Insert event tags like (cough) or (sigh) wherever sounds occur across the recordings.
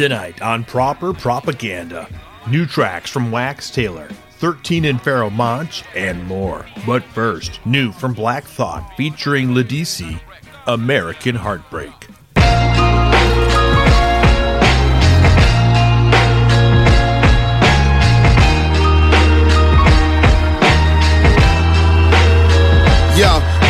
Tonight on Proper Propaganda, new tracks from Wax Tailor, 13 and Pharoahe Monch, and more. But first, new from Black Thought featuring Lidisi, American Heartbreak.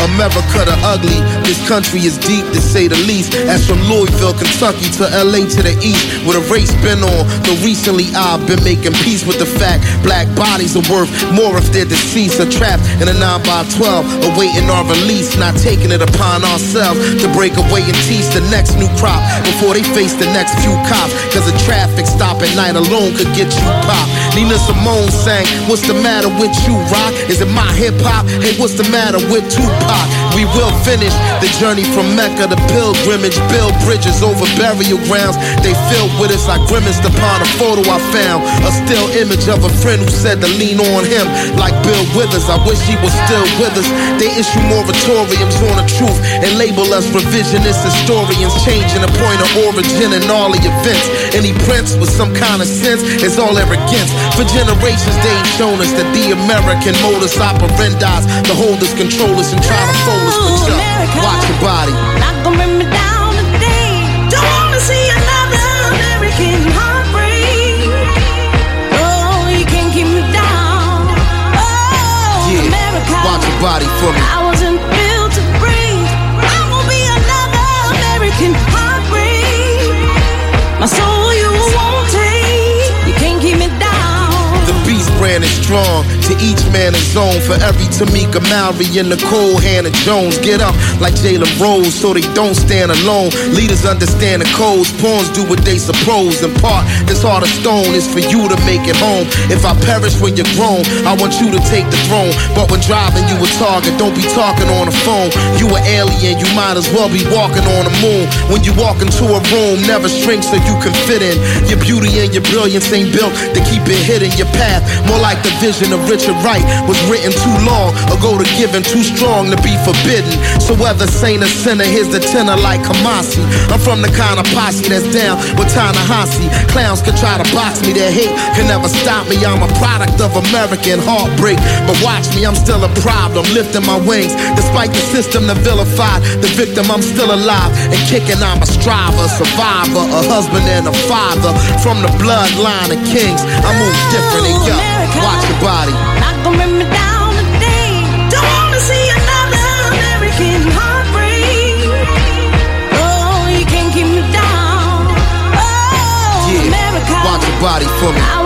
America the ugly. This country is deep to say the least. As from Louisville, Kentucky to LA to the east, where the race been on. Though recently I've been making peace with the fact black bodies are worth more if they're deceased or trapped in a 9 by 12 awaiting our release. Not taking it upon ourselves to break away and teach the next new crop before they face the next few cops. Cause a traffic stop at night alone could get you popped. Nina Simone sang, What's the matter with you, Rock? Is it my hip hop? Hey, what's the matter with Tupac? We will finish the journey from Mecca to pilgrimage, build bridges over burial grounds. They filled with us. I grimaced upon a photo I found, a still image of a friend who said to lean on him like Bill Withers. I wish he was still with us. They issue moratoriums on the truth and label us revisionist historians, changing the point of origin and all the events. Any prince with some kind of sense is all arrogance. For generations, they ain't shown us that the American modus operandi to hold us, control us, and try to fold us. But yo, watch your body. Not gonna bring me down today. Don't wanna see another American heartbreak. Oh, you can't keep me down. Oh, Yeah, America. watch your body for me. Strong. To each man his own. For every Tamika Mallory and Nikole Hannah-Jones. Get up like Jalen Rose so they don't stand alone. Leaders understand the codes. Pawns do what they suppose. In part, this heart of stone is for you to make it home. If I perish when you're grown, I want you to take the throne. But when driving, you a target. Don't be talking on the phone. You an alien. You might as well be walking on the moon. When you walk into a room, never shrink so you can fit in. Your beauty and your brilliance ain't built to keep it hidden. Your path, more like the vision of Richard Wright, was written too long ago to given, too strong to be forbidden. So whether saint or sinner, here's the tenor like Kamasi. I'm from the kind of posse that's down with Ta-Nehisi. Clowns can try to box me, their hate can never stop me. I'm a product of American heartbreak. But watch me, I'm still a problem, lifting my wings. Despite the system that vilified the victim, I'm still alive and kicking. I'm a striver, survivor, a husband and a father. From the bloodline of kings, I move different and yo, watch your body. Not gonna bring me down today. Don't wanna see another American heartbreak. Oh, you can't keep me down. Oh, Yeah, America. watch your body for me.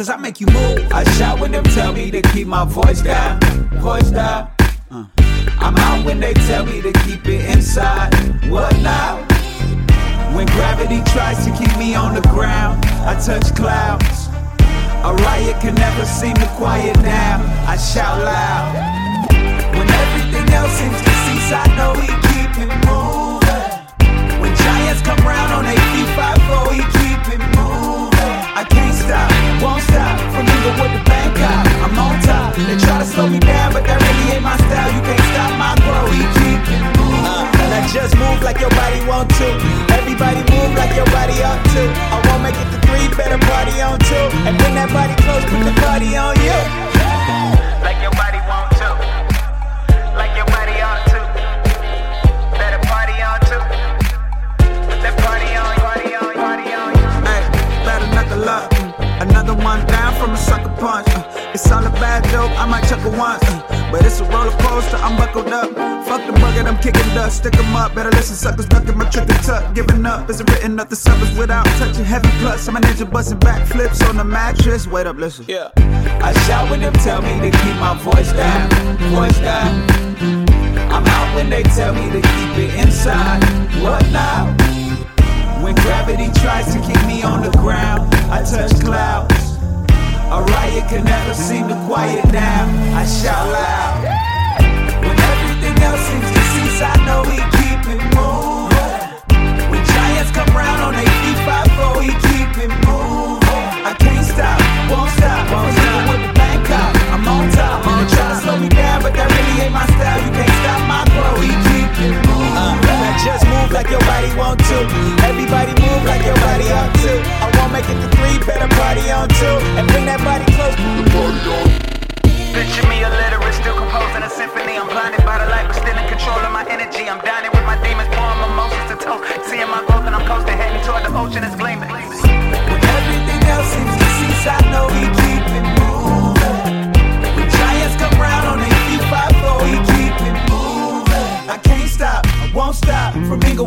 Cause I make you move. I shout when them tell me to keep my voice down, voice down. Uh. I'm out when they tell me to keep it inside. What now? When gravity tries to keep me on the ground, I touch clouds. A riot can never seem to quiet down. I shout loud. A busting backflips on the mattress. Wait up, listen. Yeah. I shout when them tell me to keep my voice down. Voice down. I'm out when they tell me to keep it inside. What now? When gravity tries to keep me on the ground, I touch clouds. A riot can never seem to quiet down. I shout loud. When everything else seems to cease, I know we like your body want to. Everybody move like your body ought to. I won't make it to three, better party on two. And bring that body close, put the party on. Picture me a illiterate, still composing a symphony. I'm blinded by the light, but still in control of my energy. I'm dining with my demons, pouring mimosas to toast. Seeing my growth and I'm coasting, heading toward the ocean, it's gleaming.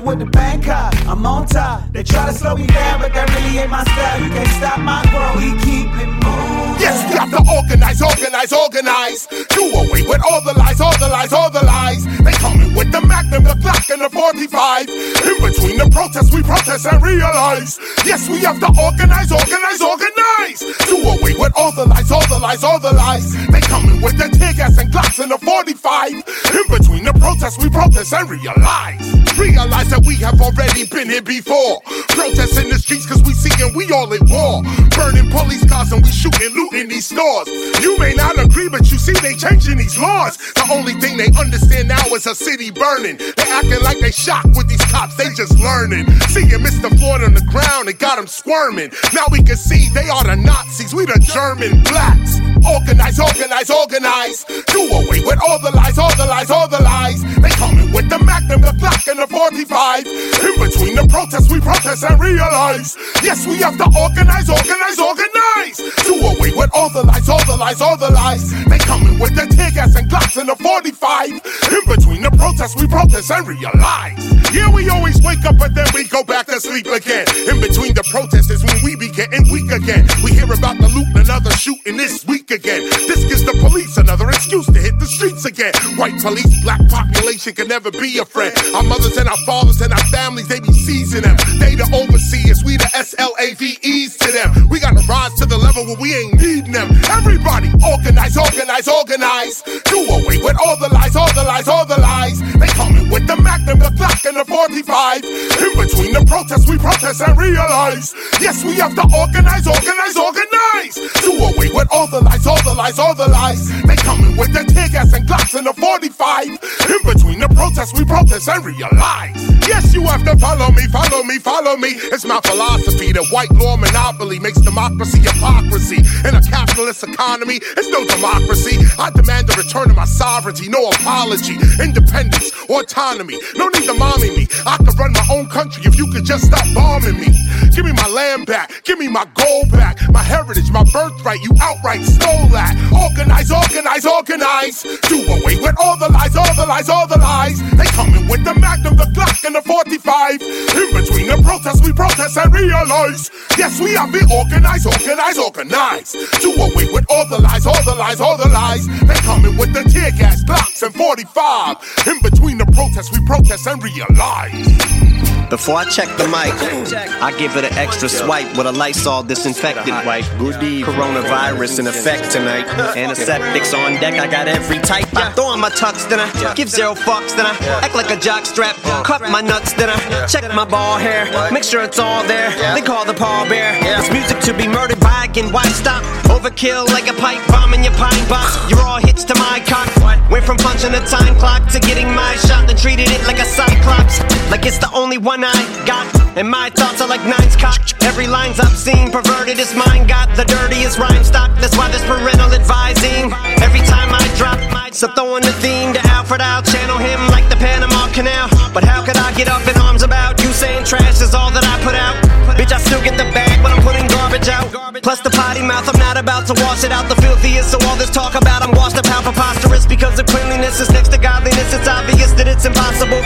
With the Bangkok, I'm on top. They try to slow me down, but that really ain't my style. You can't stop my grow, we keep it moving. Yes, we have to organize, organize, organize. Do away with all the lies, all the lies, all the lies. They coming with the Magnum, the Glock, and the 45. In between the protests, we protest and realize. Yes, we have to organize, organize, organize. Do away with all the lies, all the lies, all the lies. They coming with the tear gas and Glocks and the 45. In between the protests, we protest and realize. Realize that we have already been here before. Protests in the streets cause we seeing we all at war. Burning police cars and we shooting, looting these stores. You may not agree, but you see they changing these laws. The only thing they understand now is a city burning. They acting like they shocked with these cops, they just learning. Seeing Mr. Floyd on the ground, it got him squirming. Now we can see they are the Nazis, we the German blacks. Organize, organize, organize. Do away with all the lies, all the lies, all the lies. They coming with the Magnum, the Glock, and the 45. In between the protests, we protest and realize. Yes, we have to organize, organize, organize. Do away with all the lies, all the lies, all the lies. They coming with the tear gas and Glocks and the 45. In between the protests, we protest and realize. Yeah, we always wake up, but then we go back to sleep again. In between the protests is when we be getting weak again. We hear about the loot another shooting this week again. This gives the police another excuse to hit the streets again. White police, black population can never be a friend. Our mothers and our fathers and our families, they be seizing them. They the overseers, we the SLAVEs to them. We gotta rise to the level where we ain't needing them. Everybody, organize, organize, organize. Do away with all the lies, all the lies, all the lies. They the Magnum, the Glock, and the 45. In between the protests, we protest and realize. Yes, we have to organize, organize, organize. Do away with all the lies, all the lies, all the lies. They coming with the tear gas and Glocks and the 45. In between the protests, we protest and realize. Yes, you have to follow me, follow me, follow me. It's my philosophy that white law monopoly makes democracy hypocrisy. In a capitalist economy, it's no democracy. I demand the return of my sovereignty. sovereignty, no apology, independence, autonomy. No need to me. I could run my own country if you could just stop bombing me. Give me my land back, give me my gold back, my heritage, my birthright. You outright stole that. Organize, organize, organize. Do away with all the lies, all the lies, all the lies. They coming with the Magnum, the Glock, and the 45. In between the protests, we protest and realize. Yes, we have been organized, organized, organized. Do away with all the lies, all the lies, all the lies. They coming with the tear gas, Glocks, and 45. In between the protests, we protest and realize. Before I check the mic, I give it an extra swipe with a Lysol disinfectant wipe. Coronavirus in effect tonight. Antiseptics on deck, I got every type. I throw on my tux, then I give zero fucks, then I act like a jock strap. Cut my nuts, then I check my ball hair. Make sure it's all there. They call the Paul Bear. It's music to be murdered by again. Why stop? Overkill like a pipe bomb in your pine box. You're all hits to my cock. Went from punching a time clock to getting my shot, then treated it like a Like it's the only one I got. And my thoughts are like nines cocked. Every line's obscene, perverted as mine got the dirtiest rhyme stock. That's why there's parental advising. Every time I drop, so throwing the theme to Alfred, I'll channel him like the Panama Canal. But how could I get up in arms about you saying trash is all that I put out? Bitch, I still get the bag, but I'm putting garbage out. Plus the potty mouth, I'm not about to wash it out the filthiest. So all this talk about I'm washed up how preposterous because of cleanliness is next to godliness. It's obvious that it's impossible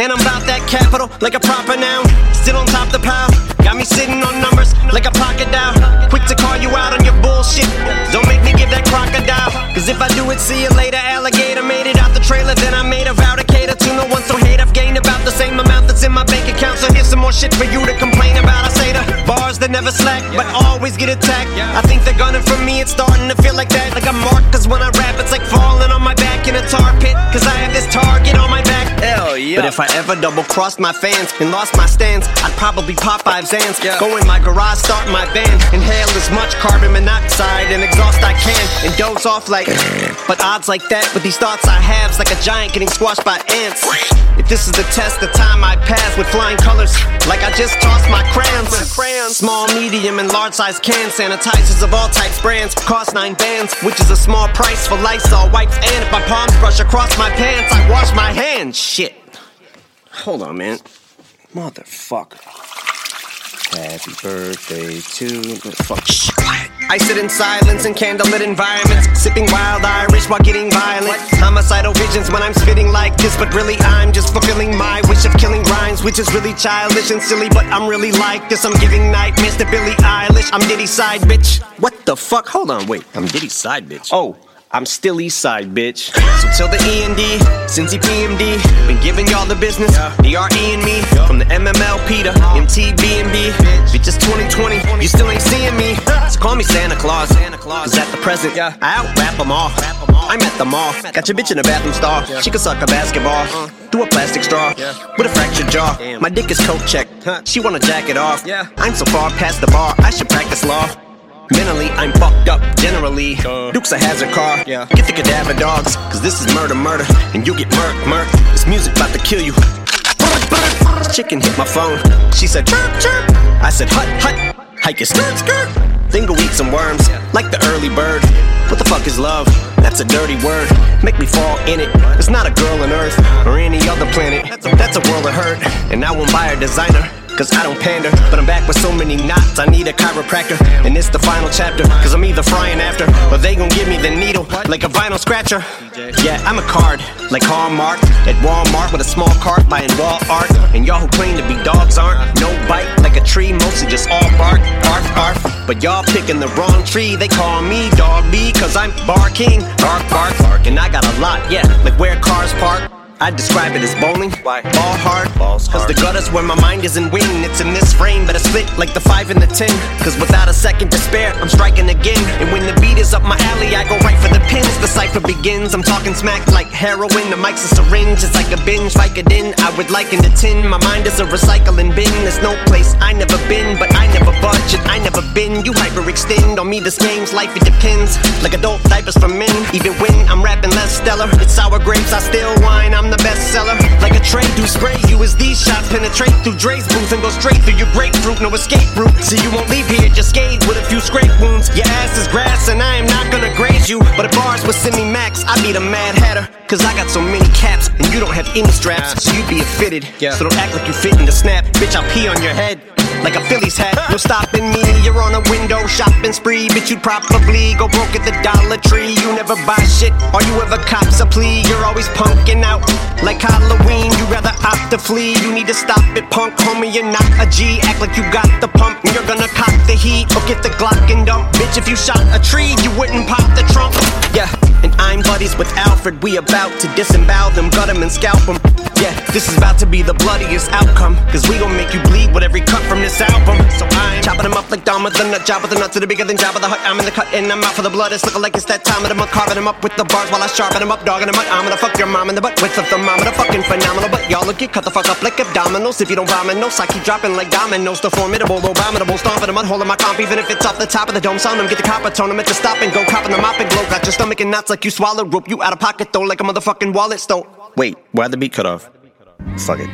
And I'm about that capital like a proper noun. Still on top the pile. Got me sitting on numbers like a pocket dial. Quick to call you out on your bullshit. Don't make me give that crocodile. Cause if I do it, see you later. Alligator made it out the trailer. Then I made a vow to cater to no one. So hate, I've gained about the same amount that's in my bank account. So here's some more shit for you to complain about. I say the bars that never slack, but always get attacked. I think they're gunning for me. It's starting to feel like that. Like I'm marked. Cause when I rap, it's like falling yeah. But if I ever double crossed my fans and lost my stance, I'd probably pop five Zans. Go in my garage, start my van, inhale as much carbon monoxide and exhaust I can, and doze off like. (laughs) But odds like that with these thoughts I have's like a giant getting squashed by ants. If this is the test, the time I pass with flying colors, like I just tossed my crayons. Small, medium, and large size cans, sanitizers of all types, brands, cost nine bands, which is a small price for Lysol wipes. And if my palms brush across my pants, I wash my hands. Shit. Hold on, man. Motherfucker. Happy birthday to fuck. Shh, quiet. I sit in silence in candlelit environments, sipping wild Irish while getting violent. Homicidal visions when I'm spitting like this, but really I'm just fulfilling my wish of killing rhymes, which is really childish and silly. But I'm really like this. I'm giving nightmares to Billie Eilish. I'm Diddy side bitch. What the fuck? Hold on, wait. I'm Diddy side bitch. Oh. I'm still east side, bitch. So till the E and D, since he PMD, been giving y'all the business. DRE and me, from the MMLP to MTB&B. Bitch, it's 2020, you still ain't seeing me. So call me Santa Claus, cause at the present, I out rap them off. I'm at the mall, got your bitch in a bathroom stall. She can suck a basketball through a plastic straw with a fractured jaw. My dick is coat check, she wanna jack it off. I'm so far past the bar, I should practice law. Mentally, I'm fucked up, generally. Uh. Duke's a hazard car. Yeah. Get the cadaver dogs, cause this is murder, murder. And you get murk, murk. This music about to kill you. This chicken hit my phone. She said, chirp, chirp. I said, hut, hut. Hike your skirt, skirt. Then go eat some worms, like the early bird. What the fuck is love? That's a dirty word. Make me fall in it. It's not a girl on Earth or any other planet. That's a world of hurt. And I won't buy a designer. Cause I don't pander, but I'm back with so many knots. I need a chiropractor, and it's the final chapter. Cause I'm either frying after, or they gon' give me the needle like a vinyl scratcher. Yeah, I'm a card, like Hallmark, at Walmart with a small cart buying wall art. And y'all who claim to be dogs aren't. No bite, like a tree, mostly just all bark, bark, bark. But y'all picking the wrong tree, they call me Dog B, cause I'm barking, bark, bark, bark. And I got a lot, yeah, like where cars park. I describe it as bowling. Why? Ball hard. Balls Cause the gutter's where my mind isn't winning. It's in this frame, but I split like the five and the ten. Cause without a second to spare, I'm striking again. And when the beat is up my alley, I go right for the pins. The cipher begins. I'm talking smack like heroin. The mic's a syringe. It's like a binge. Vicodin. I would liken the tin. My mind is a recycling bin. There's no place I never been, but I never budge. And I never been. You hyperextend on me. This game's life, it depends. Like adult diapers for men. Even when I'm rapping less stellar, it's sour grapes. I still whine. I'm the bestseller. Like a train do spray you as these shots penetrate through Dre's booth and go straight through your grapefruit. No escape route, so you won't leave here just scathed with a few scrape wounds. Your ass is grass and I am not gonna graze you, but a bar's But send me max, I'd be the mad hatter. Cause I got so many caps, and you don't have any straps. So you be a fitted. So don't act like you fit in the snap. Bitch, I'll pee on your head. Like a Phillies hat, no stopping me. You're on a window shopping spree, bitch. You'd probably go broke at the Dollar Tree. You never buy shit, or you ever cops a plea. You're always punking out like Halloween. You rather opt to flee. You need to stop it, punk, homie. You're not a G. Act like you got the pump. And you're gonna cop the heat or get the Glock and dump. Bitch, if you shot a tree, you wouldn't pop the trunk. Yeah, and I'm buddies with Alfred. We about to disembowel them, gut them, and scalp them. Yeah, this is about to be the bloodiest outcome. Cause we gon' make you bleed with every cut from this album. So I'm chopping them up like Dom with the nut job with the nuts to the bigger than job of the hut. I'm in the cut and I'm out for the blood. It's looking like it's that time of the month. Carving them up with the bars while I sharpen them up, dogging them up. I'm gonna fuck your mom in the butt with the thermometer. Fucking phenomenal. But y'all look get cut the fuck up like abdominals. If you don't vomit, no, I keep dropping like dominoes. The formidable, abominable, stomping the mud, holding my comp. Even if it's off the top of the dome, sound them. Get the copper tone them at the stop and go. Copping the mop and glow. Got your stomach and knots like you swallowed rope. You out of pocket though, like a motherfucking wallet stone. Wait, why'd the beat cut off? Fuck it.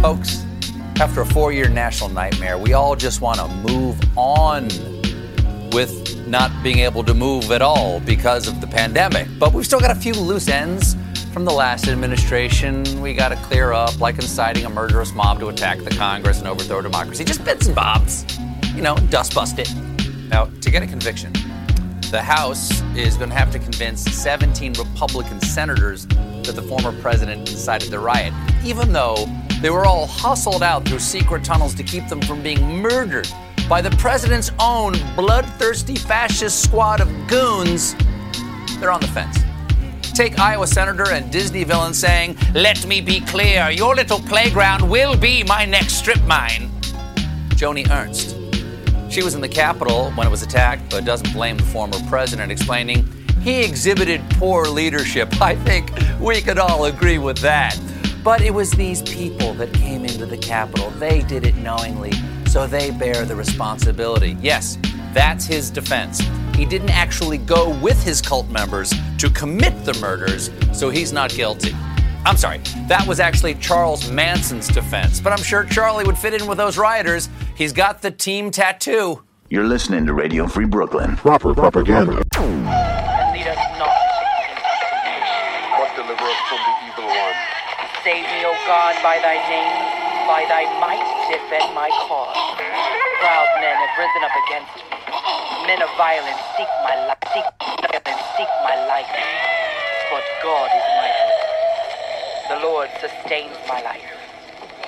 Folks, after a four year national nightmare, we all just want to move on with not being able to move at all because of the pandemic. But we've still got a few loose ends from the last administration we got to clear up, like inciting a murderous mob to attack the Congress and overthrow democracy. Just bits and bobs. You know, dust bust it. Now, to get a conviction, the House is going to have to convince 17 Republican senators that the former president incited the riot, even though they were all hustled out through secret tunnels to keep them from being murdered by the president's own bloodthirsty fascist squad of goons. They're on the fence. Take Iowa Senator and Disney villain saying, Let me be clear, your little playground will be my next strip mine. Joni Ernst. She was in the Capitol when it was attacked, but doesn't blame the former president, explaining, He exhibited poor leadership. (laughs) I think we could all agree with that. But it was these people that came into the Capitol. They did it knowingly, so they bear the responsibility. Yes, that's his defense. He didn't actually go with his cult members to commit the murders, so he's not guilty. I'm sorry, that was actually Charles Manson's defense, but I'm sure Charlie would fit in with those rioters. He's got the team tattoo. You're listening to Radio Free Brooklyn. Proper propaganda. And lead us not But deliver us from the evil one. Save me, O God, by thy name, by thy might, defend my cause. Proud men have risen up against me. Men of violence seek my life, seek, violence, seek my life. But God is my help. The Lord sustains my life.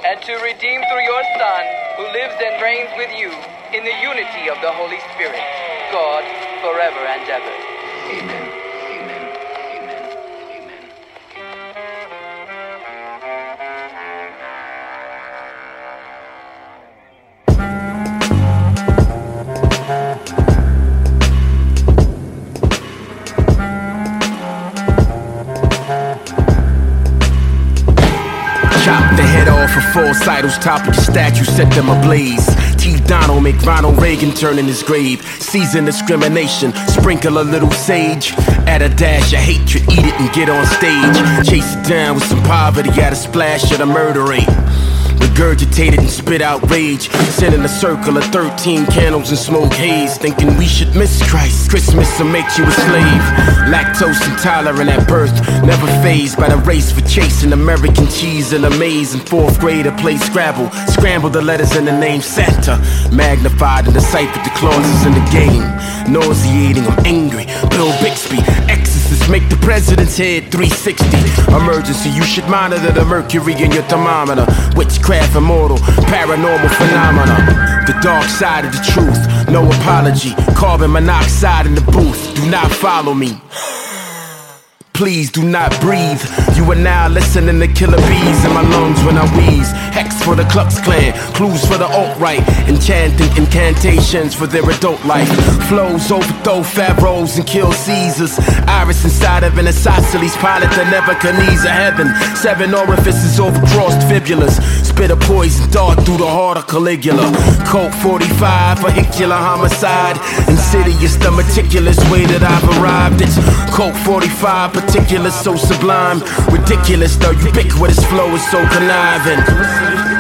And to redeem through your Son, who lives and reigns with you in the unity of the Holy Spirit, God, forever and ever. Amen. Head off of false idols, topple the statue, set them ablaze. T. Donald make Ronald Reagan turn in his grave. Season discrimination, sprinkle a little sage. Add a dash of hatred, eat it and get on stage. Chase it down with some poverty, add a splash of the murder rate. Regurgitated and spit out rage. Send in a circle of 13 candles and smoke haze. Thinking we should miss Christ. Christmas will make you a slave. Lactose intolerant at birth. Never phased by the race for chasing American cheese in a maze. In fourth grade, I played Scrabble. Scrambled the letters in the name Santa. Magnified and deciphered the clauses in the game. Nauseating, I'm angry. Bill Bixby, make the president's head 360. Emergency, you should monitor the mercury in your thermometer. Witchcraft, immortal, paranormal phenomena. The dark side of the truth, no apology. Carbon monoxide in the booth, do not follow me. Please do not breathe. You are now listening to killer bees in my lungs when I wheeze. Hex for the Klux Klan, clues for the alt right, enchanting incantations for their adult life. Flows overthrow pharaohs and kill Caesars. Iris inside of an isosceles pilot that never can ease a heaven. Seven orifices over crossed fibulas. Spit a poison dart through the heart of Caligula. Colt 45, vehicular homicide. City. It's the meticulous way that I've arrived. It's Coke 45, particular, so sublime. Ridiculous, though, ubiquitous flow is so conniving.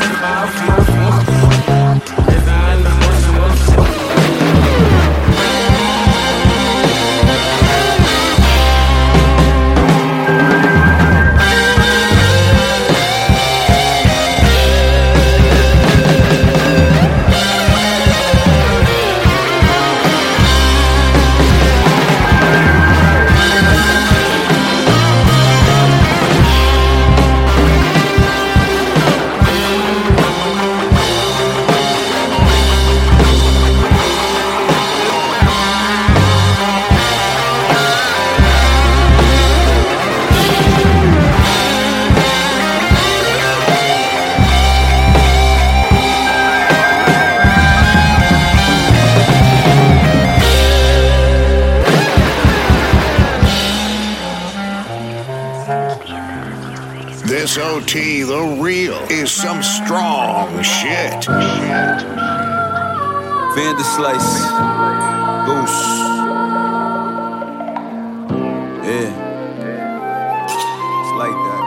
Vanderslice. Goose. Yeah. It's like that.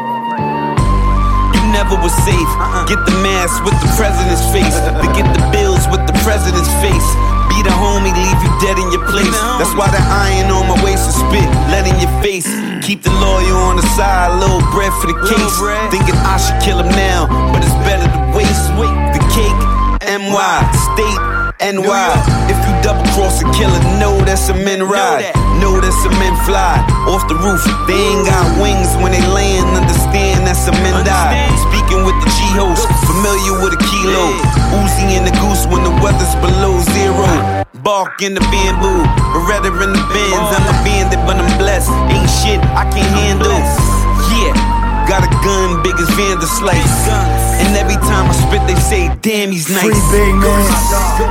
You never was safe. Get the mask with the president's face. To get the bills with the president's face. Be the homie, leave you dead in your place. That's why the iron on my waist is spit, lead in your face. Keep the lawyer on the side, little bread for the case. Thinking I should kill him now, but it's better to waste. The cake, NY, state, NY. If you double cross a killer, know that's a men ride. Know that's a men fly. Off the roof, they ain't got wings when they land. Understand that's a men die. Speaking with the G host, familiar with a kilo. Uzi in the goose when the weather's below zero. Bark in the bamboo, Beretta in the bins. I'm a bandit, but I'm blessed. Ain't shit I can't handle. Got a gun big as Vanderslice. And every time I spit, they say, damn, he's nice. Free big man.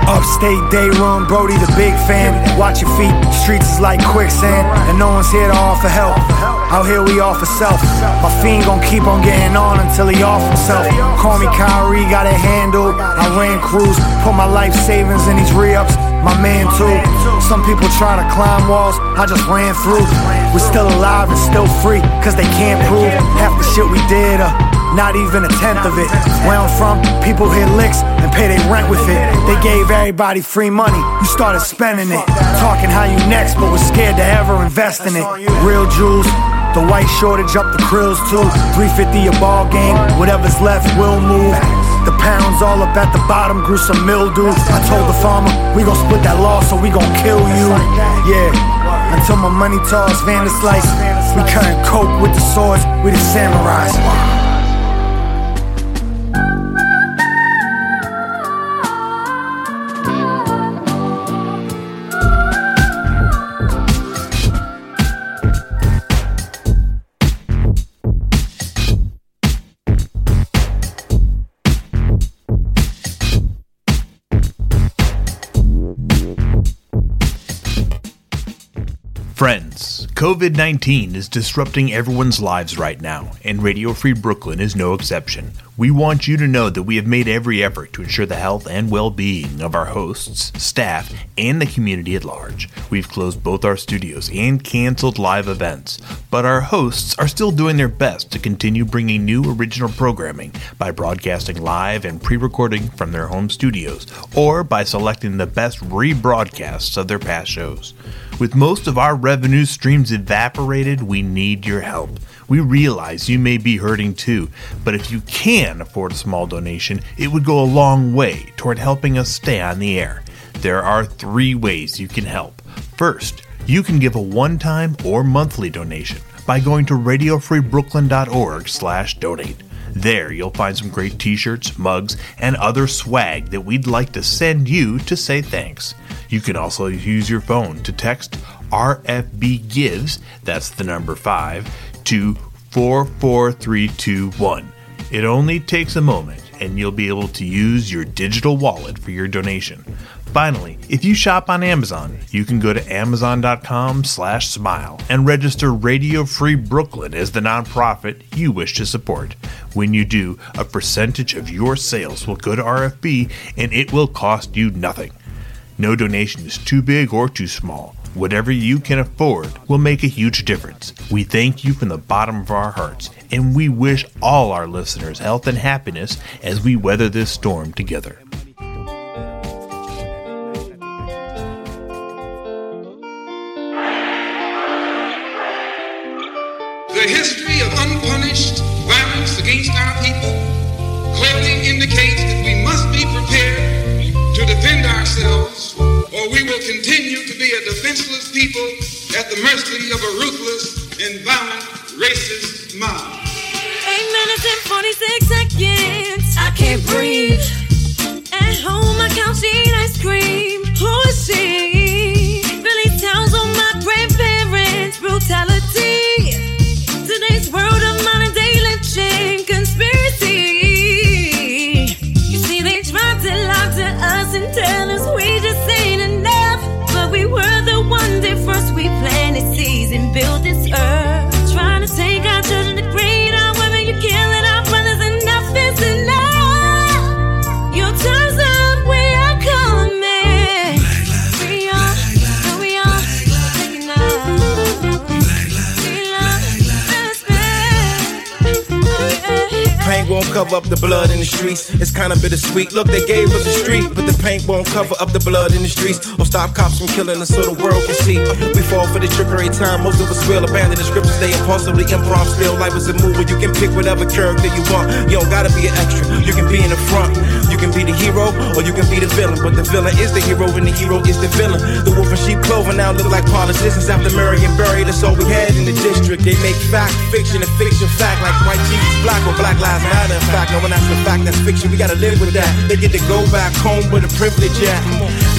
Upstate day room, Brody the big fan. Watch your feet, streets is like quicksand. And no one's here to offer help. Out here we offer self. My fiend gon' keep on getting on until he off himself. Call me Kyrie, got it handled. I ran cruise, put my life savings in these re-ups. My man too. Some people try to climb walls, I just ran through. We're still alive and still free, cause they can't prove half the shit we did. Uh, not even a tenth of it. Where I'm from, people hit licks and pay their rent with it. They gave everybody free money, you started spending it. Talking how you next, but was scared to ever invest in it. Real jewels, the white shortage up the krills too. 350 a ball game, whatever's left will move. The pounds all up at the bottom grew some mildew. I told the farmer, we gon' split that loss, so we gon' kill you. Yeah, until my money toss slice. We cutting coke with the swords, we the samurais. COVID 19 is disrupting everyone's lives right now, and Radio Free Brooklyn is no exception. We want you to know that we have made every effort to ensure the health and well being of our hosts, staff, and the community at large. We've closed both our studios and canceled live events, but our hosts are still doing their best to continue bringing new original programming by broadcasting live and pre recording from their home studios or by selecting the best rebroadcasts of their past shows. With most of our revenue streams evaporated, we need your help. We realize you may be hurting too, but if you can afford a small donation, it would go a long way toward helping us stay on the air. There are three ways you can help. First, you can give a one-time or monthly donation by going to radiofreebrooklyn.org/donate. There, you'll find some great t-shirts, mugs, and other swag that we'd like to send you to say thanks. You can also use your phone to text RFB Gives, that's the number 5, to 44321. It only takes a moment and you'll be able to use your digital wallet for your donation. Finally, if you shop on Amazon, you can go to amazon.com slash smile and register Radio Free Brooklyn as the nonprofit you wish to support. When you do, a percentage of your sales will go to RFB and it will cost you nothing. No donation is too big or too small. Whatever you can afford will make a huge difference. We thank you from the bottom of our hearts, and we wish all our listeners health and happiness as we weather this storm together. Defend ourselves, or we will continue to be a defenseless people at the mercy of a ruthless and violent racist mob. Eight minutes and 46 seconds. I can't breathe. At home, I couch eat ice cream. Who is she? Billy tells on my grandparents' brutality. And build this earth. Cover up the blood in the streets. It's kinda bittersweet. Look, they gave us a street, but the paint won't cover up the blood in the streets or stop cops from killing us so the world can see. We fall for the trickery time. Most of us will abandon the scriptures. They impulsively improv. Still, life is a movie. You can pick whatever character you want. You don't gotta be an extra. You can be in the front. You can be the hero or you can be the villain. But the villain is the hero and the hero is the villain. The wolf and sheep clover now look like politicians after Marion Barry. That's all we had in the district. They make fact fiction and fiction fact like white Jesus black or black lives matter. In fact, no one that's the fact that's fiction. We gotta live with that. They get to go back home with a privilege yeah.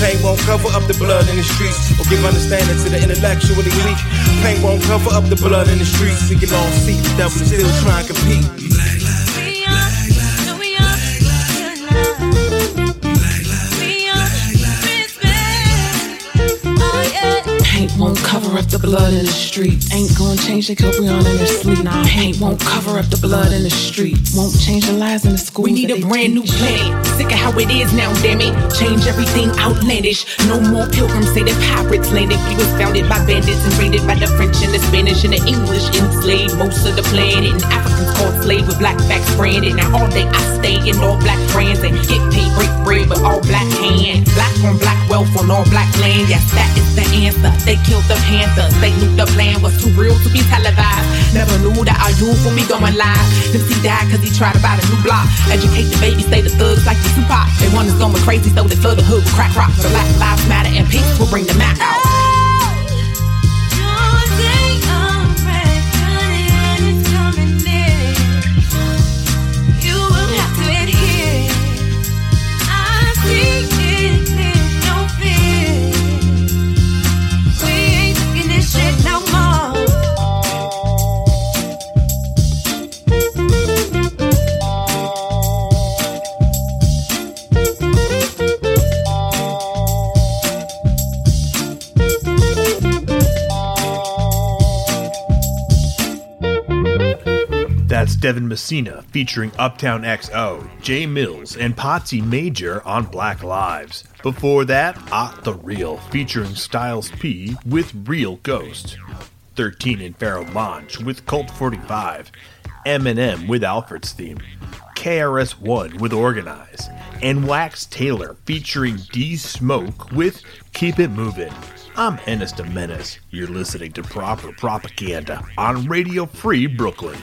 Pain won't cover up the blood in the streets or give understanding to the intellectually weak. Pain won't cover up the blood in the streets. We can all see the devil still trying to compete. Paint won't cover up the blood in the street. Ain't gonna change the Cobrion in their sleep. Nah, paint won't cover up the blood in the street. Won't change the lives in the school. We need a brand new planet. Sick of how it is now, damn it. Change everything outlandish. No more pilgrims say that pirates landed. We was founded by bandits and raided by the French and the Spanish and the English. Enslaved most of the planet. And Africans called slave with black backs branded. Now all day I stay in all black trans and get paid break bread with all black hands. Black on black wealth on all black land. Yes, that is the answer. They killed the Panthers. They knew the plan was too real to be televised. Never knew that our youth would be going live. Nipsey died cause he tried to buy the new block. Educate the baby, stay the thugs like the Tupac. They want us going crazy, so they flood the hood with crack rocks. But the Black lives matter and peace will bring the Mac Devin Messina featuring Uptown XO, Jay Mills, and Potsie Major on Black Lives. Before that, Ah the Real featuring Styles P with Real Ghost. 13 in Pharoahe Monch with Cult 45. Eminem with Alfred's theme. KRS One with Organize. And Wax Tailor featuring D Smoke with Keep It Moving. I'm Ennis de Menace. You're listening to Proper Propaganda on Radio Free Brooklyn.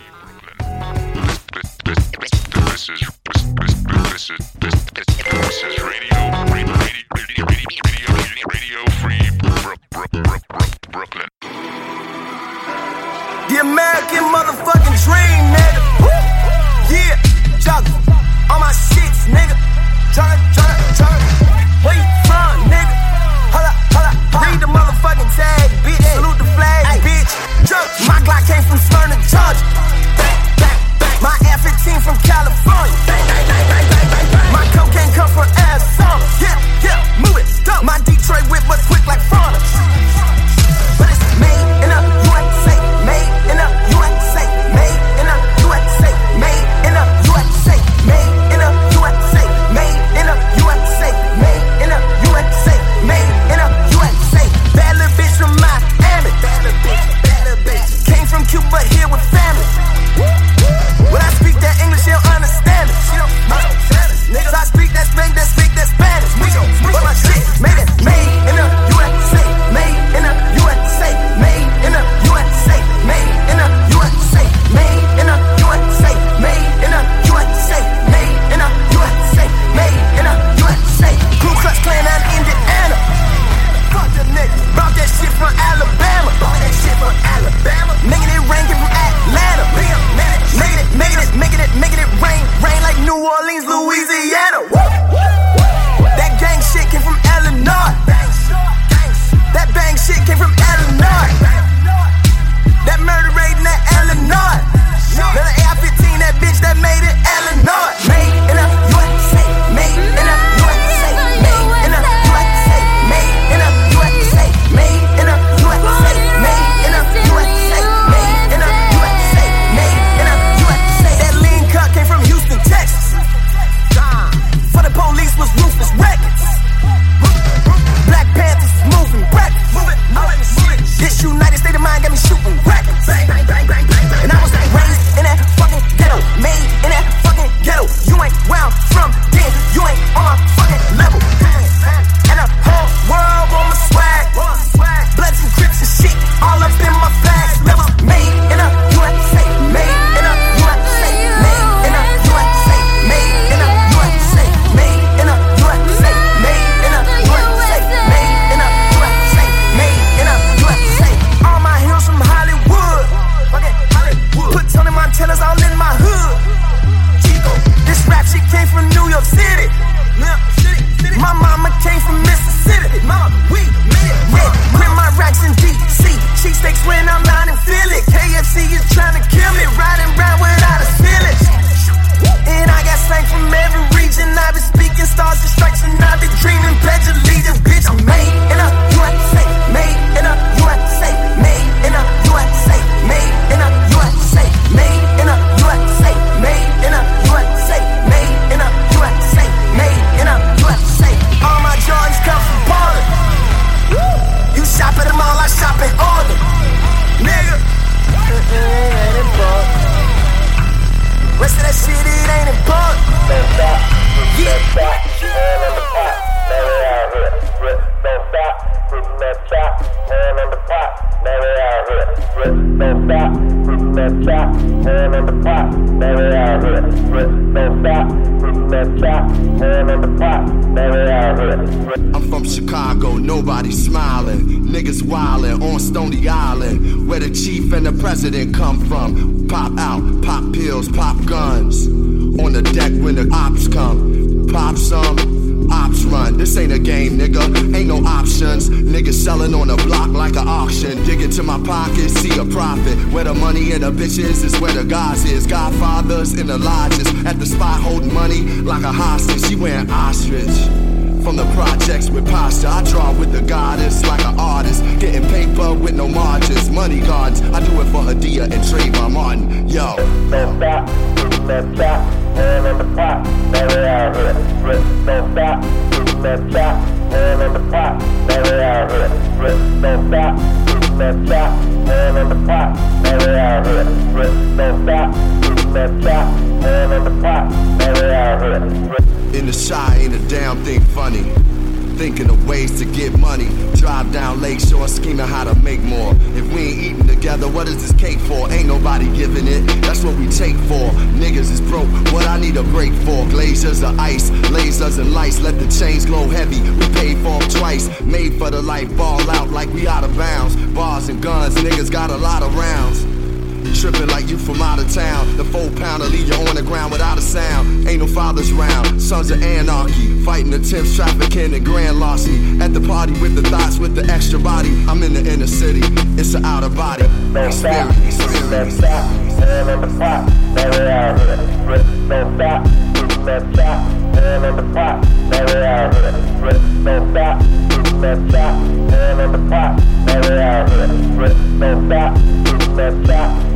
Salute the flag, bitch. My Glock came from Smyrna, Georgia. My F-15 from California. Bang, bang, bang, bang, bang, bang, bang. My cocaine come from Arizona. Yeah, yeah, move it, stop. My Detroit whip was with no margins, money gardens. I do it for Hadiya and Trayvon Martin. Yo. Don't stop, don't stop, hand on the pot, we out here. Don't stop, don't stop, hand on the pot, we out here. Don't stop, don't stop, hand on the pot, we out here. Don't stop, don't stop, hand on the pot, we out here. In the Chi ain't a damn thing funny. Thinking of ways to get money. Drive down Lakeshore, scheming how to make more. If we ain't eating together, what is this cake for? Ain't nobody giving it. That's what we take for. Niggas is broke. What I need a break for? Glaciers of ice, lasers and lights. Let the chains glow heavy. We paid for them twice. Made for the life. Ball out like we out of bounds. Bars and guns, niggas got a lot of rounds. Tripping like you from out of town. The four pounder leave you on the ground without a sound. Ain't no fathers round. Sons of anarchy. Fighting attempts, trafficking, and the grand larceny. At the party with the thoughts, with the extra body. I'm in the inner city. It's an outer body. Experience. Experience. Hand on the pot,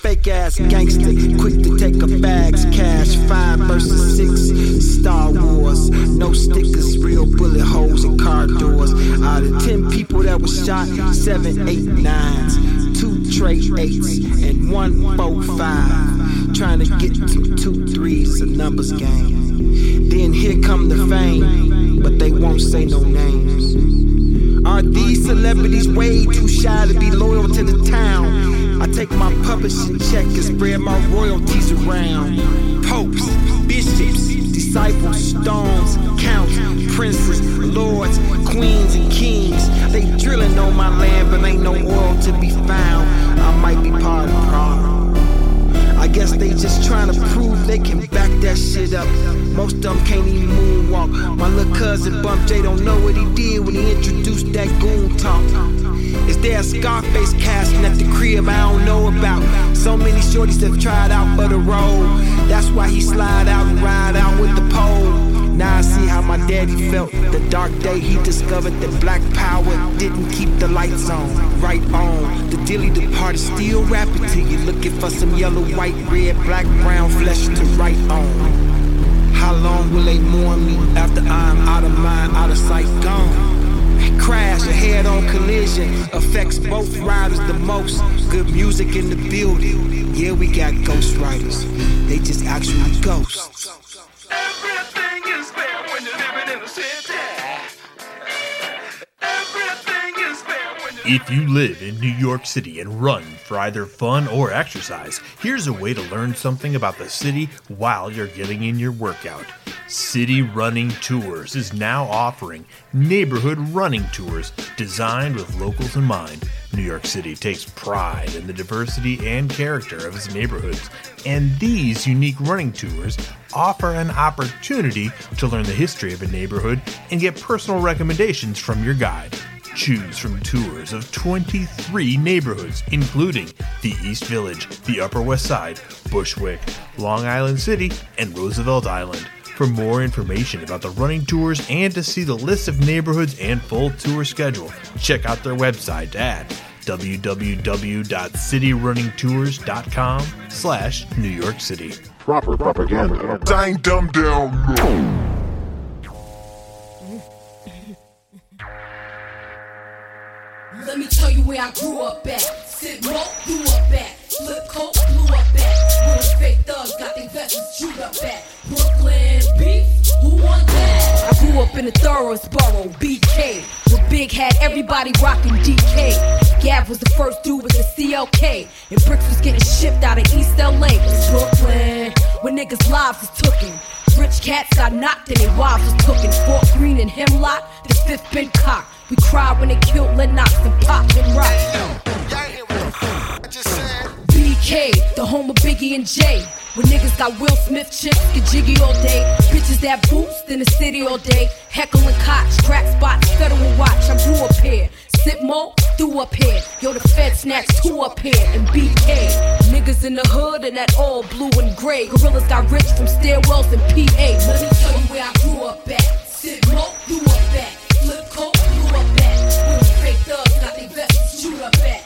Fake ass gangster, quick to take a bag's cash. Five versus six, Star Wars. No stickers, real bullet holes in car doors. Out of ten people that was shot, seven, eight, nines. Two tray eights and one four five. Trying to get to two threes, a numbers game. Then here come the fame, but they won't say no names. Are these celebrities way too shy to be loyal to the town? I take my publishing check and spread my royalties around. Popes, bishops, disciples, stones, counts, princes, lords, queens, and kings. They drilling on my land, but ain't no oil to be found. I might be part of the problem. I guess they just trying to prove they can back that shit up. Most of them can't even moonwalk. My little cousin Bump J don't know what he did when he introduced that goon talk. Is there a Scarface casting at the crib I don't know about? So many shorties have tried out for the role. That's why he slide out and ride out with the pole. Now I see how my daddy felt. The dark day he discovered that black power didn't keep the lights on. Right on. The dearly departed still rapping to you. Looking for some yellow, white, red, black, brown flesh to write on. How long will they mourn me after I'm out of mind, out of sight, gone? Crash, a head on collision affects both riders the most. Good music in the building. Yeah, we got ghost riders. They just actually ghosts. Everything is fair when you're living in the city. Everything is fair when you're If you live in New York City and run for either fun or exercise, here's a way to learn something about the city while you're getting in your workout. City Running Tours is now offering neighborhood running tours designed with locals in mind. New York City takes pride in the diversity and character of its neighborhoods, and these unique running tours offer an opportunity to learn the history of a neighborhood and get personal recommendations from your guide. Choose from tours of 23 neighborhoods, including the East Village, the Upper West Side, Bushwick, Long Island City, and Roosevelt Island. For more information about the running tours and to see the list of neighborhoods and full tour schedule, check out their website at www.cityrunningtours.com slash New York City. Proper propaganda. Dang dumb down. Let me tell you where I grew up at. Sit low, grew up at. Flip coat, blew up at. The fake thugs got their up at. Brooklyn beef, who want that? I grew up in the borough, BK. Where Big had everybody rocking DK. Gav was the first dude with the CLK. And Bricks was getting shipped out of East LA. It's Brooklyn, where niggas' lives was tooken. Rich cats got knocked and their wives was cooking. Fort Greene and Hemlock, the fifth been cocked. We cried when they killed Lennox and Pop and Rock. BK, the home of Biggie and Jay. When niggas got Will Smith chips, get jiggy all day. Bitches that boost in the city all day. Heckler Koch, crack spots, federal watch. I grew up here. Sip mo, threw up here. Yo, the Fed snatched two up here. And BK, niggas in the hood and that all blue and gray. Gorillas got rich from stairwells and PA. Let me tell you where I grew up at. Sip mo, threw up at. Flip coat, up at. Where the fake thugs got their vests chewed up at.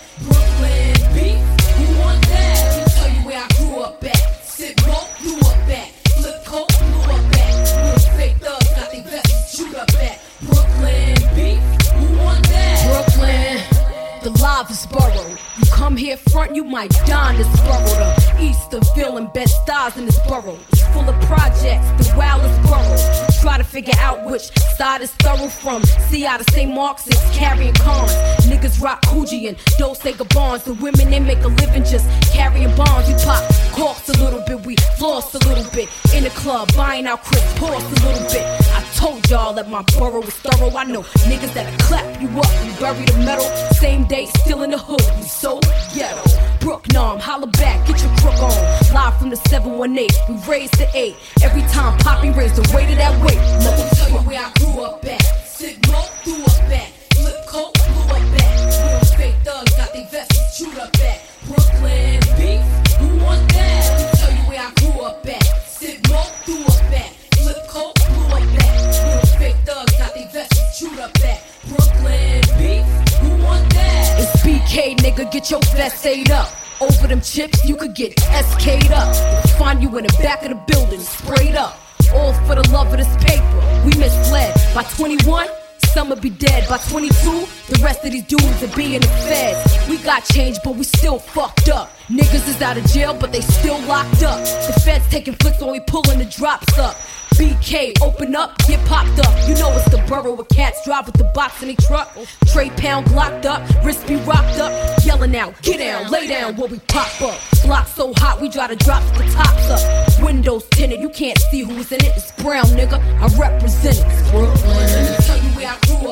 Side is thorough from. See how the St. Mark's is carrying cons. Niggas rock Coogi and Dolce Gabbans. The women, they make a living just carrying bombs. We pop corks a little bit, we floss a little bit. In the club, buying out Chris Ports a little bit. I told y'all that my borough was thorough. I know niggas that'll clap you up and bury the metal. Same day, still in the hood. You so ghetto. Brook Nom, holla back, get your crook on. Live from the 718, we raised the 8. Every time Poppy raised the weight of that weight. Let me tell you where I grew up at. Sigma, threw up at. Flip coat, blew up at. Real fake thugs got their vests chewed up at. Brooklyn beef, who want that? Let me tell you where I grew up at. Sigma, threw up at. Flip coat, blew up at. Real fake thugs got their vests chewed up at. Brooklyn beef, who want that? It's BK, nigga, get your vest ate up. Over them chips, you could get SK'd up. Find you in the back of the building, sprayed up. All for the love of this paper. We misled. By 21, some will be dead. By 22, the rest of these dudes will be in the feds. We got change, but we still fucked up. Niggas is out of jail, but they still locked up. The feds taking flicks when we pulling the drops up. BK, open up, get popped up. You know it's the borough where cats drive with the box in a truck. Trey Pound locked up, wrist be rocked up. Yelling out, get down, lay down where we pop up. Block so hot, we try to drop the tops up. Windows tinted, you can't see who's in it. It's brown, nigga. I represent it. Brooklyn. Let me tell you where I grew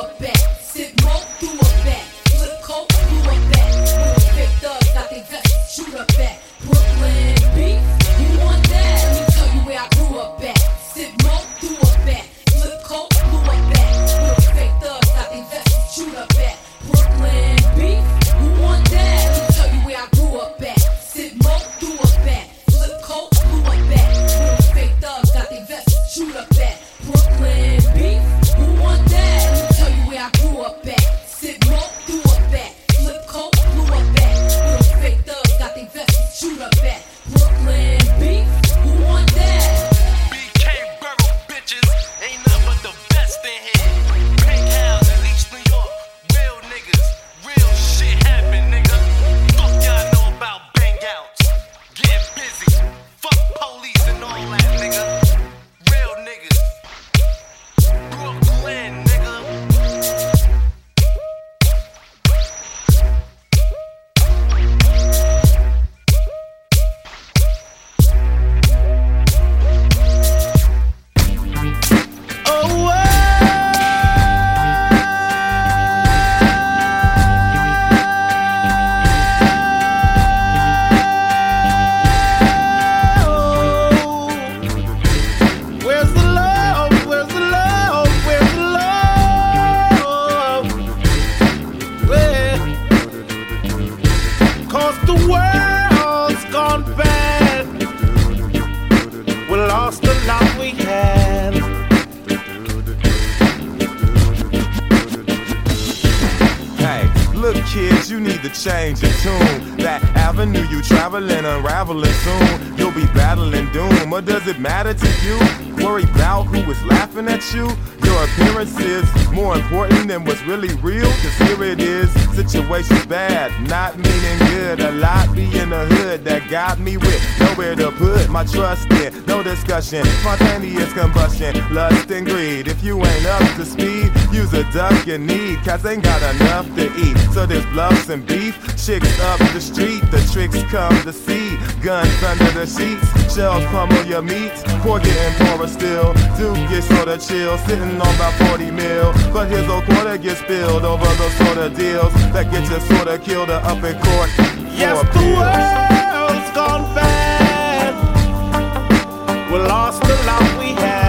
kids, you need to change your tune. That avenue you traveling, unraveling soon. You'll be battling doom, or does it matter to you? Worry about who is laughing at you? Your appearance is more important than what's really real. Cause here it is, situation's bad, not meaning good. A lot be in the hood that got me with nowhere to put my trust in. No discussion, spontaneous combustion, lust and greed. If you ain't up to speed, use a duck you need. Cause ain't got enough to eat. So there's bluffs and beef, chicks up the street. The tricks come to see, guns under the sheets, shells pummel your meat. Poor getting poorer still, Duke get sorta chill, sitting on about 40 mil. But his old quarter gets spilled over those sort of deals that get you sorta killed or up in court. Yes, the world's gone bad. We lost the love we had.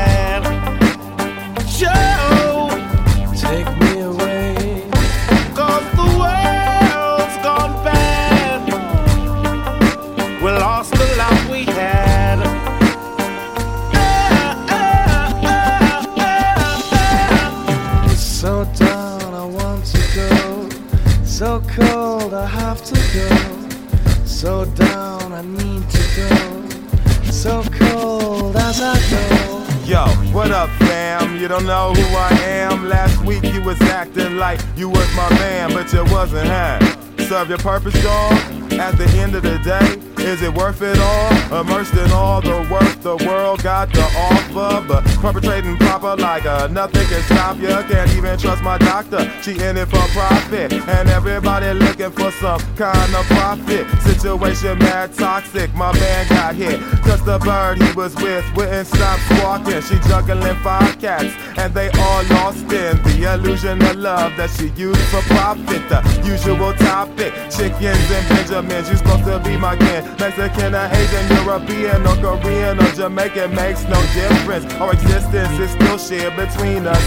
So down, I need to go. So cold as I go. Yo, what up, fam? You don't know who I am? Last week you was acting like you was my man, but you wasn't, huh? Serve your purpose, dog? At the end of the day, is it worth it all? Immersed in all the work the world got to offer, but perpetrating proper like uh, nothing can stop you. Can't even trust my doctor. She in it for profit, and everybody looking for some kind of profit. Situation mad toxic. My man got hit, cause the bird he was with wouldn't stop squawking. She juggling five cats, and they all lost in the illusion of love that she used for profit. The usual topic, chickens and Benjamins. You supposed to be my kin. Mexican or Asian, European or Korean or Jamaican makes no difference. Our existence is still shared between us.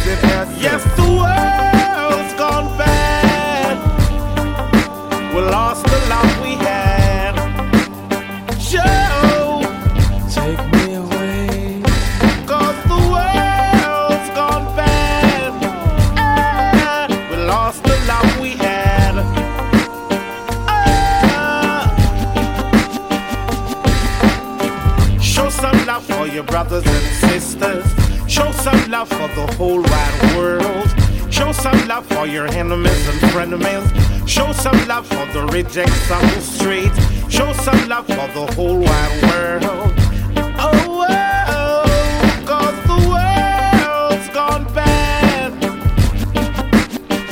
Yes, the world's gone bad. We lost the love we had. Joe, brothers and sisters. Show some love for the whole wide world. Show some love for your enemies and frenemies. Show some love for the rejects on the street. Show some love for the whole wide world. Oh, oh, cause the world's gone bad.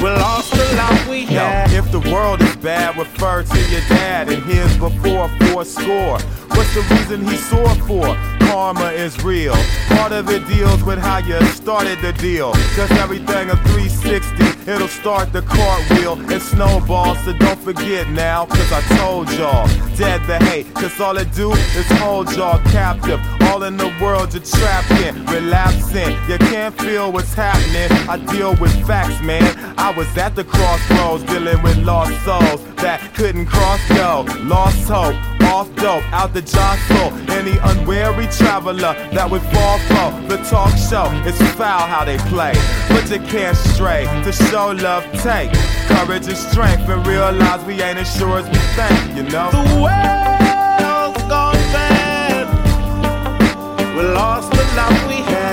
We lost the love we Yo, if the world is bad, refer to your dad and his before four score. What's the reason he sore for? Karma is real. Part of it deals with how you started the deal. Cause everything a 360, it'll start the cartwheel and snowball. So don't forget now, cause I told y'all. Dead the hate, cause all it do is hold y'all captive. All in the world you're trapped in, relapsing. You can't feel what's happening. I deal with facts, man. I was at the crossroads dealing with lost souls that couldn't cross go. Lost hope, off dope, out the jostle. Any unwary traveler that would fall for the talk show. It's foul how they play, but you can't stray. To show love, take courage and strength, and realize we ain't as sure as we think. You know. The world's We lost the love we had.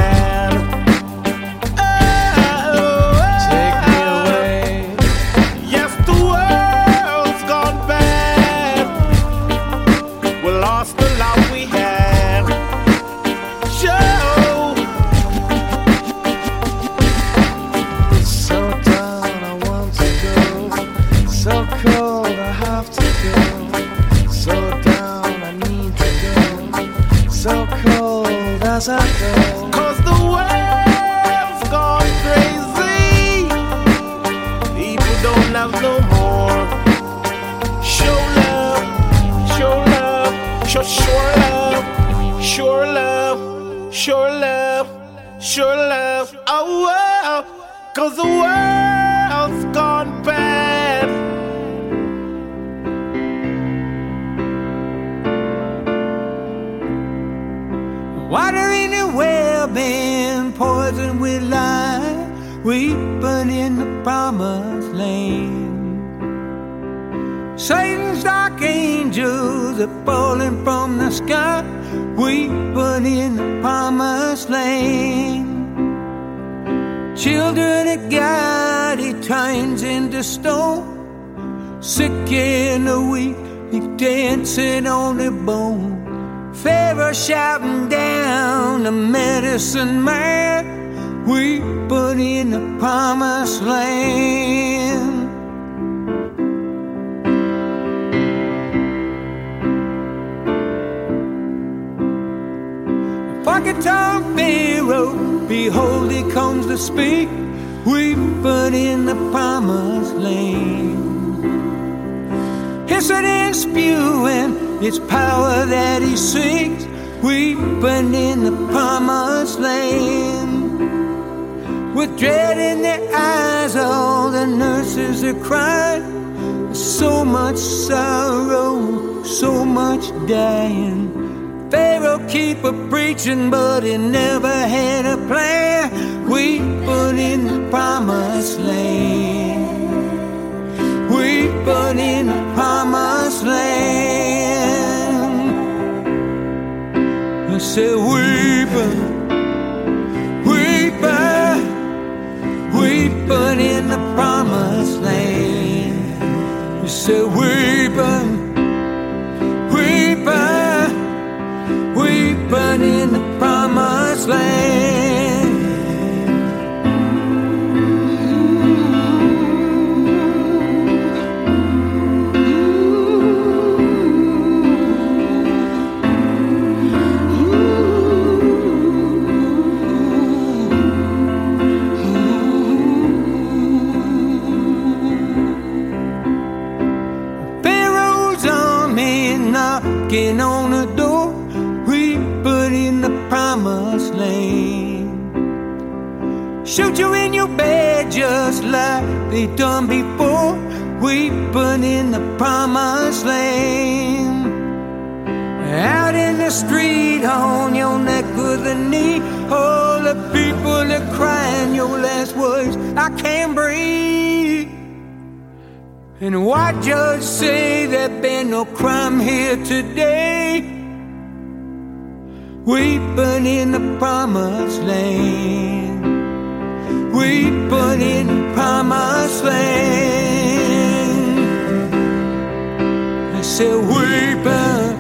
Cause the world's gone bad. Water in the well been poisoned with lies. weeping in the promised land. Satan's dark angels are falling from the sky, weeping in the promised land. Children of God, he turns into stone. Sick and the weak, he dancing on the bone. Pharaoh shouting down the medicine man, we put in the promised land. Fucking Tom Pharaoh, behold, he comes to speak, weeping in the promised land. Hissing and spewing, it's power that he seeks, weeping in the promised land. With dread in their eyes, all the nurses are crying. So much sorrow, so much dying. Pharaoh keep a preaching, but he never had a plan. We put in the promised land. We put in the promised land. I said, weeping, weeping, weeping in the promised land. You said, weeping, weeping promised bed just like they done before. We put in the promised land. Out in the street on your neck with a knee, all the people are crying your last words. I can't breathe. And why judge say there been no crime here today? Weeping in the promised land. Weeping in the promised land. I said, weeping,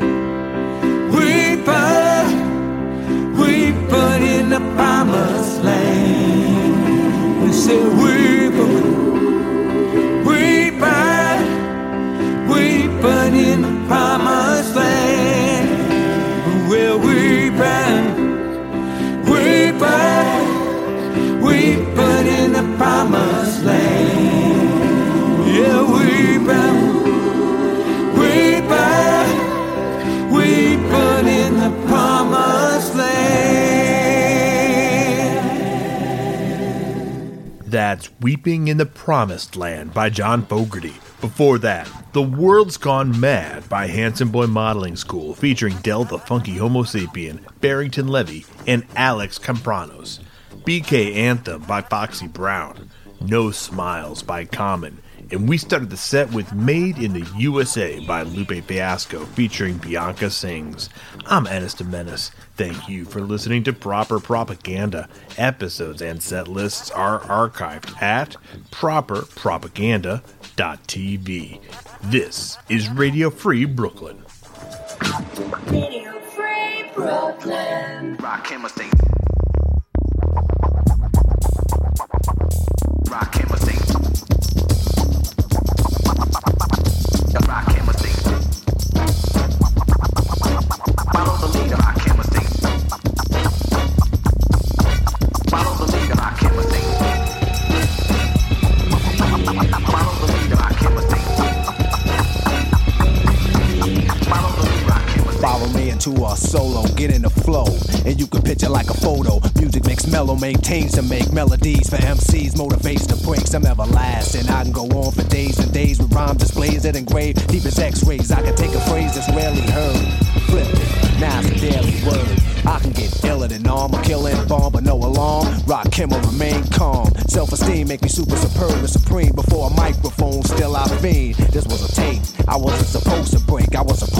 weeping, weeping in the promised land. I said, weeping, weeping, weeping in the promised Weeping in the Promised Land by John Fogerty. Before that, The World's Gone Mad by Handsome Boy Modeling School featuring Del the Funky Homo Sapien, Barrington Levy, and Alex Kapranos. BK Anthem by Foxy Brown. No Smiles by Common. And we started the set with Made in the USA by Lupe Fiasco featuring Bianca Sings. I'm de Menace. Thank you for listening to Proper Propaganda. Episodes and set lists are archived at properpropaganda.tv. This is Radio Free Brooklyn. Radio Free Brooklyn. Rock State. Rock Hammer maintains to make melodies for MCs, motivates to some everlasting. I can go on for days and days with rhyme displays that engrave deep as X-rays. I can take a phrase that's rarely heard, flip it, now it's a daily word. I can get iller than armor, killing a bomb, but no alarm. Rakim will remain calm. Self esteem make me super superb and supreme. Before a microphone, still I fiend. This was a tape. I wasn't supposed to break. I was supposed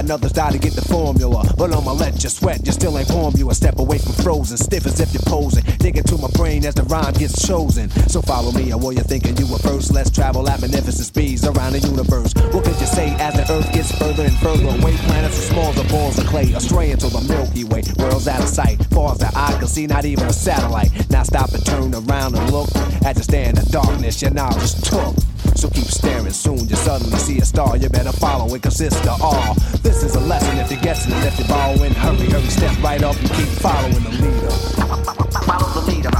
and others died to get the formula. But I'ma let you sweat, you still ain't warm. You a step away from frozen, stiff as if you're posing. Dig into my brain as the rhyme gets chosen. So follow me, or what you thinking you were first. Let's travel at magnificent speeds around the universe. What could you say as the earth gets further and further away? Planets are small as balls of clay, astray into the Milky Way. World's out of sight, far as the eye can see, not even a satellite. Now stop and turn around and look at the stand in darkness your knowledge took. So keep staring, soon you suddenly see a star. You better follow it, cause it's the all. This is a lesson if you're guessing, and if you're borrowing, hurry, hurry, step right up and keep following the leader. Follow the leader,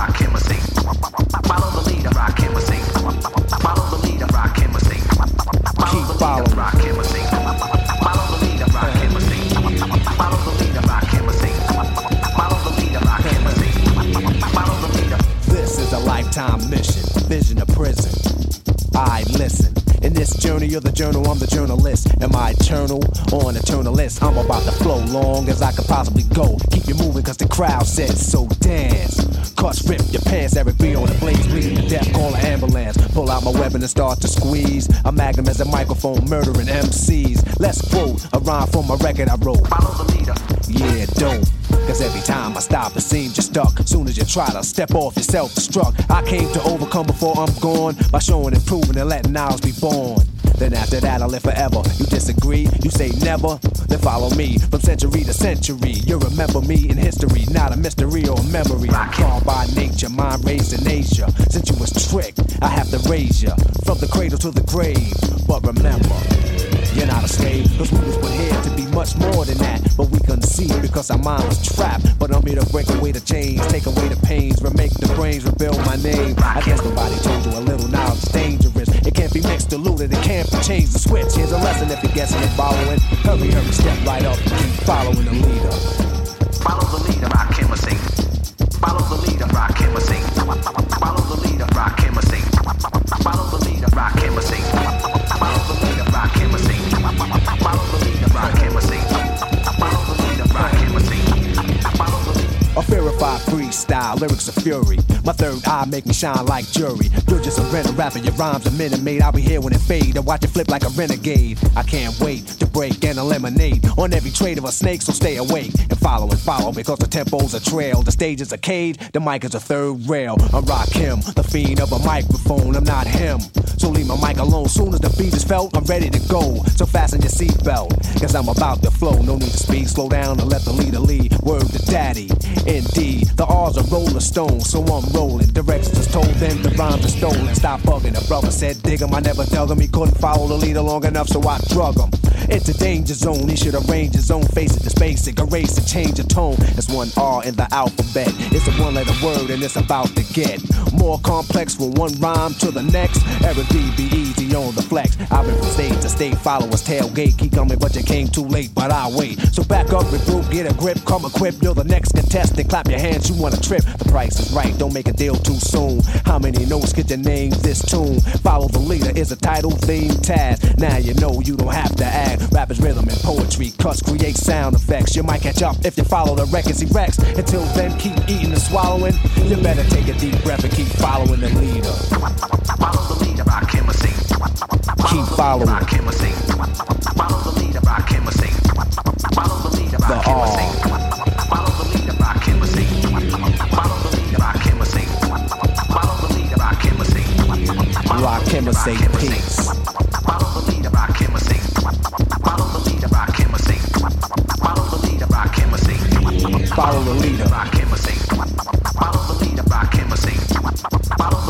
I listen. In this journey of the journal, I'm the journalist. Am I eternal or an eternalist? I'm about to flow long as I could possibly go. Keep you moving cause the crowd said so dance. Cuts rip your pants, Eric B on the blaze, bleeding to death, call an ambulance. Pull out my weapon and start to squeeze. A magnum as a microphone, murdering MCs. Let's quote a rhyme from a record I wrote. Follow the leader. Yeah, don't. Cause every time I stop, it seems you're stuck. Soon as you try to step off, you're self destruct. I came to overcome before I'm gone by showing and proving and letting ours be born. Then after that, I'll live forever. You disagree? You say never? Then follow me from century to century. You remember me in history, not a mystery or a memory. I'm called by nature, mind raised in Asia. Since you was tricked, I have to raise you from the cradle to the grave. But remember, you're not a slave. Those we was here to be much more than that. But we couldn't see because our mind was trapped. But I'm here to break away the chains, take away the pains, remake the brains, rebuild my name. I guess nobody told you a little knowledge is dangerous. It can't be mixed, diluted, it can't be changed. The switch. Here's a lesson if you're guessing and following. Hurry, hurry, step right up keep following the leader. Follow the leader, rock. Follow the leader, rock him a. Follow the leader, rock him a. Follow the leader, rock him a. A verified freestyle, lyrics of fury. My third eye make me shine like jury. You're just a rental rapper, your rhymes are minute made. I'll be here when it fade and watch it flip like a renegade. I can't wait to break and eliminate on every trade of a snake, so stay awake and follow and follow because the tempo's a trail. The stage is a cage, the mic is a third rail. I'm Rakim, the fiend of a microphone. I'm not him. So leave my mic alone. Soon as the beat is felt, I'm ready to go. So fasten your seatbelt, cause I'm about to flow. No need to speed, slow down and let the leader lead. Word to daddy. Indeed, the R's are rolling stones, so I'm rolling. Directions told them the rhymes are stolen. Stop bugging. The brother said dig him. I never dug him. He couldn't follow the leader long enough, so I drug him. It's a danger zone. He should arrange his own face it. It's basic. Erase and change the tone. It's one R in the alphabet. It's a one letter word and it's about to get more complex from one rhyme to the next. Eric B on the flex. I've been from state to state, followers tailgate. Keep coming, but you came too late, but I'll wait. So back up, regroup, get a grip, come equipped. You're the next contestant. Clap your hands, you want a trip. The price is right, don't make a deal too soon. How many notes get your name this tune? Follow the leader is a title theme task. Now you know you don't have to act. Rap is rhythm and poetry, cuts create sound effects. You might catch up if you follow the records he wrecks. Until then, keep eating and swallowing. You better take a deep breath and keep following the leader. Follow the leader, a sing. Keep following. Rock him a sing. Follow the leader, rock him a sing. Follow the leader, The rock him a all. sing. Follow the leader, rock him a sing. Follow the leader, rock him a sing. Follow the leader, rock him a sing. Rock him and say peace. Follow the leader, rock him a. Follow the leader, rock him a. Follow the leader, rock him a. Follow the leader. Rock him a sing. Follow the leader, rock him a sing. Follow the